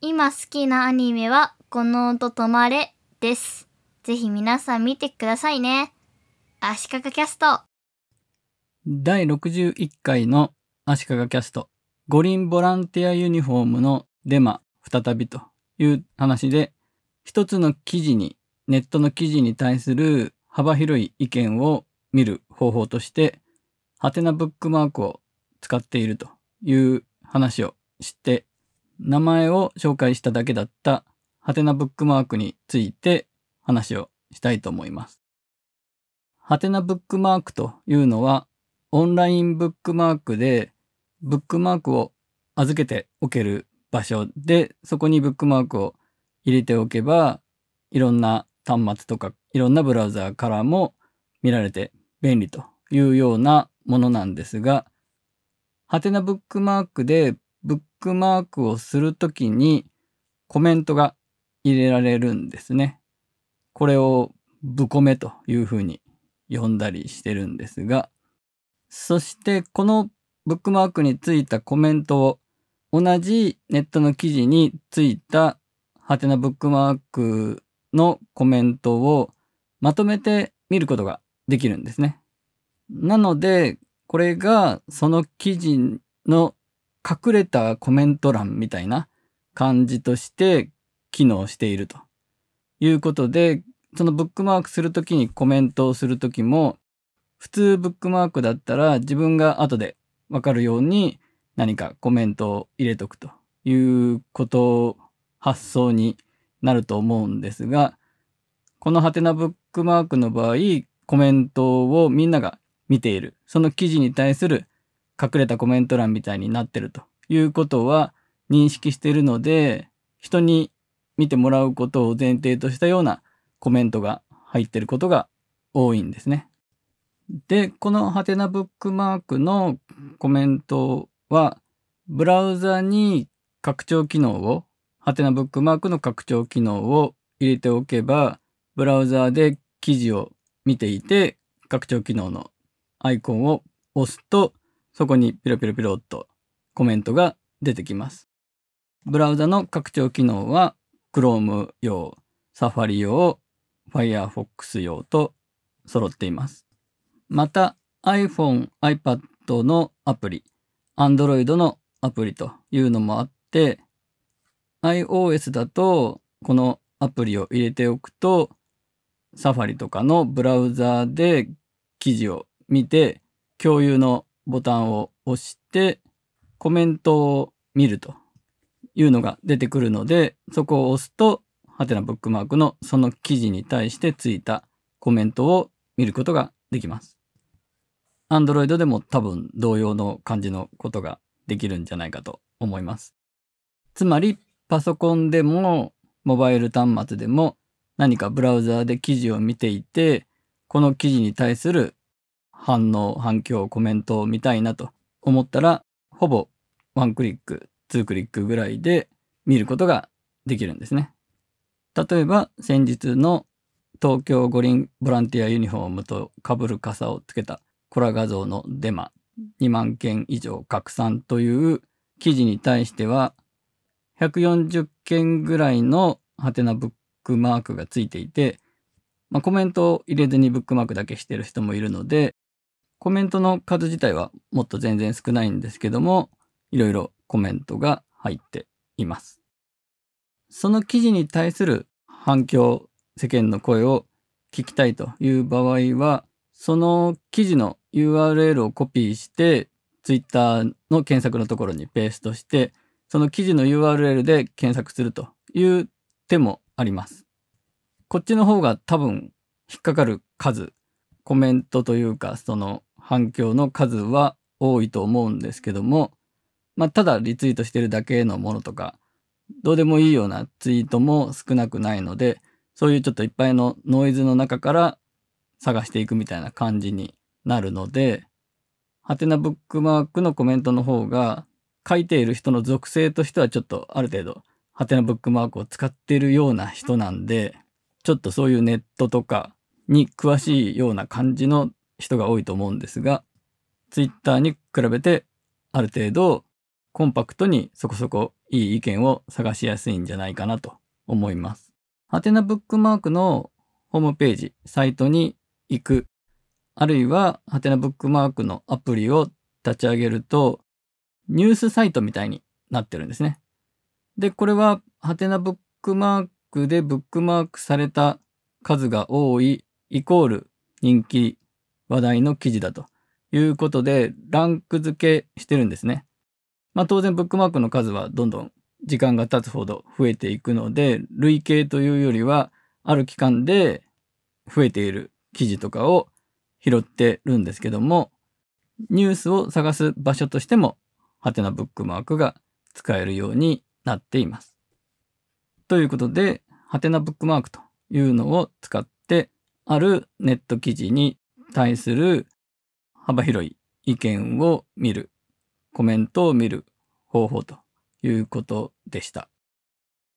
今好きなアニメはこの音止まれです。ぜひ皆さん見てくださいね。足利キャスト。第61回の足利キャスト五輪ボランティアユニフォームのデマ再びという話で一つの記事にネットの記事に対する幅広い意見を見る方法としてハテナブックマークを使っているという話をして名前を紹介しただけだったハテナブックマークについて話をしたいと思います。ハテナブックマークというのはオンラインブックマークでブックマークを預けておける場所でそこにブックマークを入れておけばいろんな端末とかいろんなブラウザーからも見られて便利というようなものなんですがハテナブックマークでクマークをするときにコメントが入れられるんですね。これをブコメというふうに呼んだりしてるんですがそしてこのブックマークについたコメントを同じネットの記事についたハテナブックマークのコメントをまとめて見ることができるんですね。なのでこれがその記事の隠れたコメント欄みたいな感じとして機能しているということでそのブックマークするときにコメントをするときも普通ブックマークだったら自分が後でわかるように何かコメントを入れとくということ発想になると思うんですがこのハテナブックマークの場合コメントをみんなが見ている。その記事に対する隠れたコメント欄みたいになってるということは認識しているので人に見てもらうことを前提としたようなコメントが入ってることが多いんですね。で、このハテナブックマークのコメントは、ブラウザに拡張機能を、ハテナブックマークの拡張機能を入れておけば、ブラウザで記事を見ていて、拡張機能のアイコンを押すと、そこにピロピロピロっとコメントが出てきます。ブラウザの拡張機能は、Chrome 用、Safari 用、Firefox 用と揃っています。また iPhone、iPad のアプリ、Android のアプリというのもあって、iOS だとこのアプリを入れておくと、Safari とかのブラウザで記事を見て、共有のボタンを押して、コメントを見るというのが出てくるので、そこを押すと、ハテナブックマークのその記事に対してついたコメントを見ることができます。Android でも多分同様の感じのことができるんじゃないかと思います。つまりパソコンでもモバイル端末でも何かブラウザーで記事を見ていてこの記事に対する反応反響コメントを見たいなと思ったらほぼワンクリックツークリックぐらいで見ることができるんですね。例えば先日の東京五輪ボランティアユニフォームと被る傘をつけたコラ画像のデマ2万件以上拡散という記事に対しては140件ぐらいのハテナブックマークがついていて、まあ、コメントを入れずにブックマークだけしてる人もいるのでコメントの数自体はもっと全然少ないんですけどもいろいろコメントが入っています。その記事に対する反響世間の声を聞きたいという場合はその記事の URL をコピーして Twitter の検索のところにペーストしてその記事の URL で検索するという手もあります。こっちの方が多分引っかかる数コメントというかその反響の数は多いと思うんですけども、まあ、ただリツイートしてるだけのものとかどうでもいいようなツイートも少なくないのでそういうちょっといっぱいのノイズの中から探していくみたいな感じになるので、ハテナブックマークのコメントの方が書いている人の属性としてはちょっとある程度ハテナブックマークを使っているような人なんで、ちょっとそういうネットとかに詳しいような感じの人が多いと思うんですが、ツイッターに比べてある程度コンパクトにそこそこいい意見を探しやすいんじゃないかなと思います。ハテナブックマークのホームページ、サイトに行く、あるいはハテナブックマークのアプリを立ち上げると、ニュースサイトみたいになってるんですね。で、これはハテナブックマークでブックマークされた数が多いイコール人気話題の記事だということでランク付けしてるんですね。まあ当然ブックマークの数はどんどん時間が経つほど増えていくので累計というよりはある期間で増えている記事とかを拾ってるんですけどもニュースを探す場所としてもハテナブックマークが使えるようになっています。ということで、ハテナブックマークというのを使って、あるネット記事に対する幅広い意見を見る、コメントを見る方法ということでした。